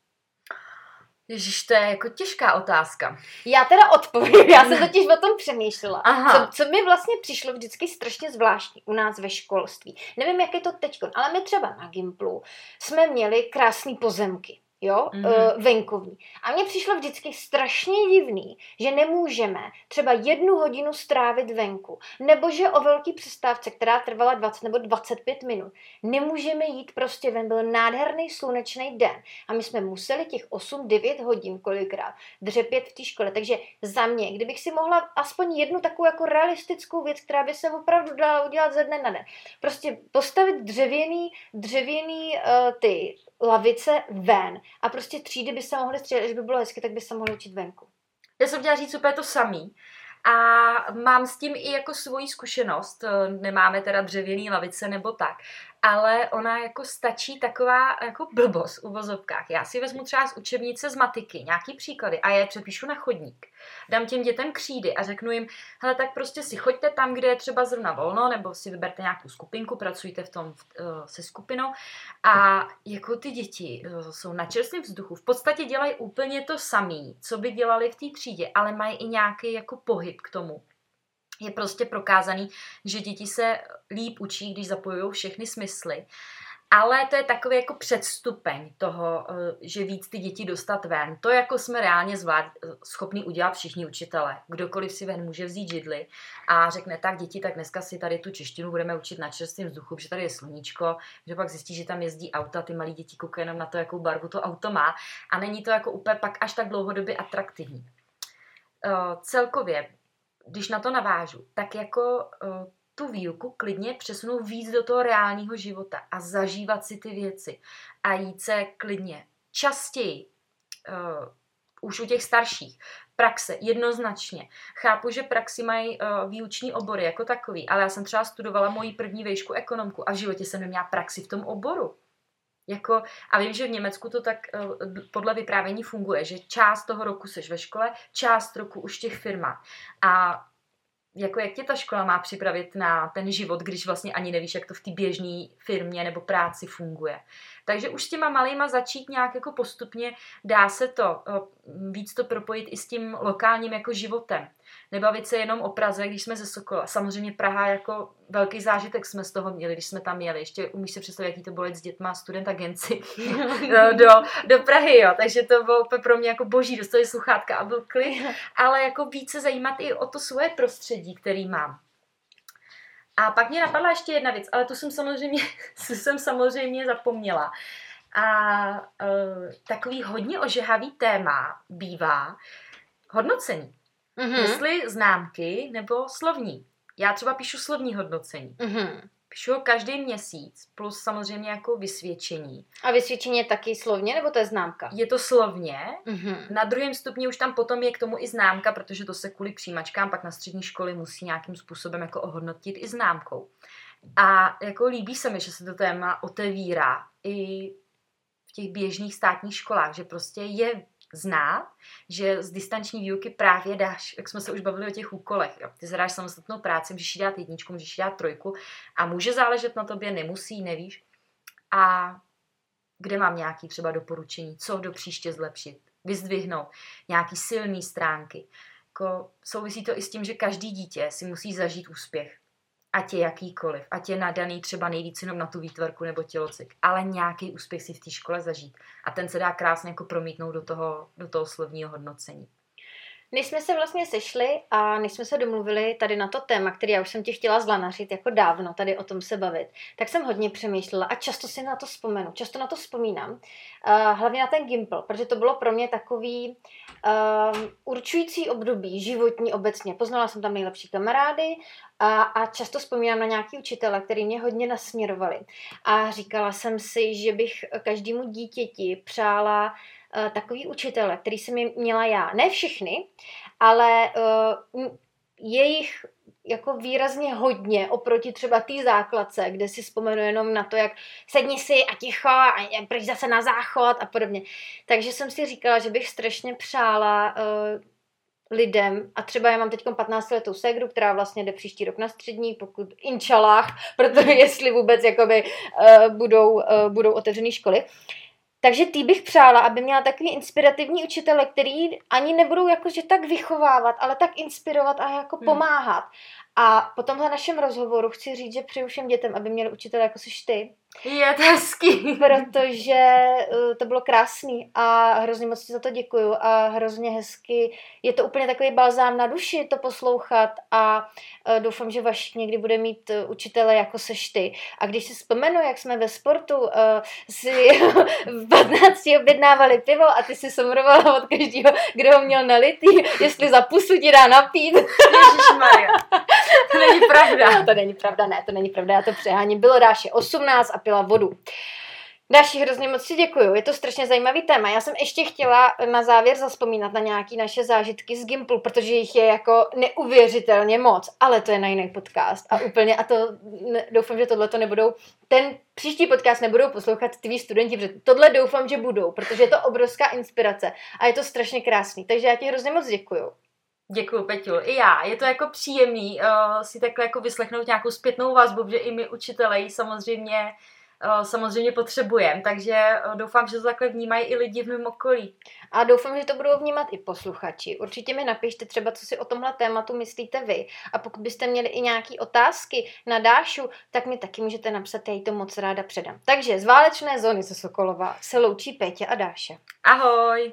Ježíš, to je jako těžká otázka. Já teda odpovím, já jsem totiž o tom přemýšlela. Aha. Co, co mi vlastně přišlo vždycky strašně zvláštní u nás ve školství. Nevím, jak je to teď, ale my třeba na Gimplu jsme měli krásné pozemky jo, mm-hmm. venkovní. A mně přišlo vždycky strašně divný, že nemůžeme třeba jednu hodinu strávit venku, nebo že o velký přestávce, která trvala 20 nebo 25 minut, nemůžeme jít prostě ven, byl nádherný slunečný den a my jsme museli těch 8-9 hodin kolikrát dřepět v té škole. Takže za mě, kdybych si mohla aspoň jednu takovou jako realistickou věc, která by se opravdu dala udělat ze dne na den, prostě postavit dřevěný, dřevěný uh, ty lavice ven a prostě třídy by se mohly střídat, když by bylo hezky, tak by se mohly učit venku. Já jsem chtěla říct úplně to samý. A mám s tím i jako svoji zkušenost, nemáme teda dřevěný lavice nebo tak, ale ona jako stačí taková jako blbost u vozovkách. Já si vezmu třeba z učebnice z matiky nějaký příklady a je přepíšu na chodník. Dám těm dětem křídy a řeknu jim, hele, tak prostě si choďte tam, kde je třeba zrovna volno, nebo si vyberte nějakou skupinku, pracujte v tom uh, se skupinou. A jako ty děti uh, jsou na čerstvém vzduchu, v podstatě dělají úplně to samé, co by dělali v té třídě, ale mají i nějaký jako pohyb k tomu je prostě prokázaný, že děti se líp učí, když zapojují všechny smysly. Ale to je takový jako předstupeň toho, eh, že víc ty děti dostat ven. To jako jsme reálně zvlád, schopni udělat všichni učitele. Kdokoliv si ven může vzít židli a řekne, tak děti, tak dneska si tady tu češtinu budeme učit na čerstvém vzduchu, že tady je sluníčko, že pak zjistí, že tam jezdí auta, ty malí děti koukají jenom na to, jakou barvu to auto má a není to jako úplně pak až tak dlouhodobě atraktivní. Uh, celkově, když na to navážu, tak jako uh, tu výuku klidně přesunout víc do toho reálního života a zažívat si ty věci a jít se klidně častěji, uh, už u těch starších, praxe, jednoznačně. Chápu, že praxi mají uh, výuční obory jako takový, ale já jsem třeba studovala moji první vejšku ekonomku a v životě jsem neměla praxi v tom oboru. Jako, a vím, že v Německu to tak uh, podle vyprávění funguje, že část toho roku seš ve škole, část roku už těch firmách. A jako jak tě ta škola má připravit na ten život, když vlastně ani nevíš, jak to v té běžné firmě nebo práci funguje. Takže už s těma malýma začít nějak jako postupně, dá se to eh, víc to propojit i s tím lokálním jako životem. Nebavit se jenom o Praze, když jsme ze Sokola. Samozřejmě Praha jako velký zážitek jsme z toho měli, když jsme tam jeli. Ještě umíš si představit, jaký to bylo s dětma student agenci do, do Prahy, jo. Takže to bylo pro mě jako boží, dostali sluchátka a byl klid, ale jako více zajímat i o to svoje prostředí, který mám. A pak mě napadla ještě jedna věc, ale tu jsem samozřejmě, jsem samozřejmě zapomněla. A uh, takový hodně ožehavý téma bývá hodnocení. Mm-hmm. Jestli známky nebo slovní. Já třeba píšu slovní hodnocení. Mm-hmm. Píšu ho každý měsíc, plus samozřejmě jako vysvědčení. A vysvědčení je taky slovně, nebo to je známka? Je to slovně. Mm-hmm. Na druhém stupni už tam potom je k tomu i známka, protože to se kvůli přijímačkám pak na střední školy musí nějakým způsobem jako ohodnotit i známkou. A jako líbí se mi, že se to téma otevírá i v těch běžných státních školách, že prostě je znát, že z distanční výuky právě dáš, jak jsme se už bavili o těch úkolech, jo. ty zadáš samostatnou práci, můžeš jí dát jedničku, můžeš jí dát trojku a může záležet na tobě, nemusí, nevíš. A kde mám nějaký třeba doporučení, co do příště zlepšit, vyzdvihnout, nějaký silné stránky. Jako souvisí to i s tím, že každý dítě si musí zažít úspěch ať je jakýkoliv, ať je nadaný třeba nejvíc jenom na tu výtvarku nebo tělocvik, ale nějaký úspěch si v té škole zažít. A ten se dá krásně jako promítnout do toho, do toho slovního hodnocení. Než jsme se vlastně sešli a než jsme se domluvili tady na to téma, který já už jsem ti chtěla zlanařit jako dávno, tady o tom se bavit, tak jsem hodně přemýšlela a často si na to vzpomenu, často na to vzpomínám, uh, hlavně na ten Gimple, protože to bylo pro mě takový uh, určující období životní obecně. Poznala jsem tam nejlepší kamarády a, a často vzpomínám na nějaký učitele, který mě hodně nasměrovali. A říkala jsem si, že bych každému dítěti přála takový učitele, který jsem měla já. Ne všechny, ale uh, jejich jako výrazně hodně oproti třeba té základce, kde si vzpomenu jenom na to, jak sedni si a ticho a pryč zase na záchod a podobně. Takže jsem si říkala, že bych strašně přála uh, lidem, a třeba já mám teď 15 letou ségru, která vlastně jde příští rok na střední, pokud inčalách, protože jestli vůbec jakoby uh, budou, uh, budou otevřené školy, takže ty bych přála, aby měla takový inspirativní učitele, který ani nebudou jakože tak vychovávat, ale tak inspirovat a jako hmm. pomáhat. A po tomhle našem rozhovoru chci říct, že přeju všem dětem, aby měli učitele jako jsi ty, je to hezký. Protože eh, to bylo krásný a hrozně moc ti za to děkuju a hrozně hezky. Je to úplně takový balzám na duši to poslouchat a eh, doufám, že vaš někdy bude mít eh, učitele jako seš ty. A když si vzpomenu, jak jsme ve sportu si v 15 objednávali pivo a ty si somrovala od každého, kdo ho měl nalitý, jestli za pusu ti dá napít. Ježišmarja. To není pravda. No, to není pravda, ne, to není pravda, já to přeháním. Bylo dáše 18 a pila vodu. Dáši, hrozně moc si děkuju, je to strašně zajímavý téma. Já jsem ještě chtěla na závěr zaspomínat na nějaké naše zážitky z Gimplu, protože jich je jako neuvěřitelně moc, ale to je na jiný podcast a úplně, a to doufám, že tohle to nebudou, ten příští podcast nebudou poslouchat tví studenti, protože tohle doufám, že budou, protože je to obrovská inspirace a je to strašně krásný, takže já ti hrozně moc děkuju. Děkuji, Peťu. I já. Je to jako příjemný uh, si takhle jako vyslechnout nějakou zpětnou vazbu, protože i my učitelé samozřejmě samozřejmě potřebujeme, takže doufám, že to takhle vnímají i lidi v mém okolí. A doufám, že to budou vnímat i posluchači. Určitě mi napište třeba, co si o tomhle tématu myslíte vy. A pokud byste měli i nějaké otázky na Dášu, tak mi taky můžete napsat, já jí to moc ráda předám. Takže z válečné zóny ze Sokolova se loučí Pétě a Dáše. Ahoj!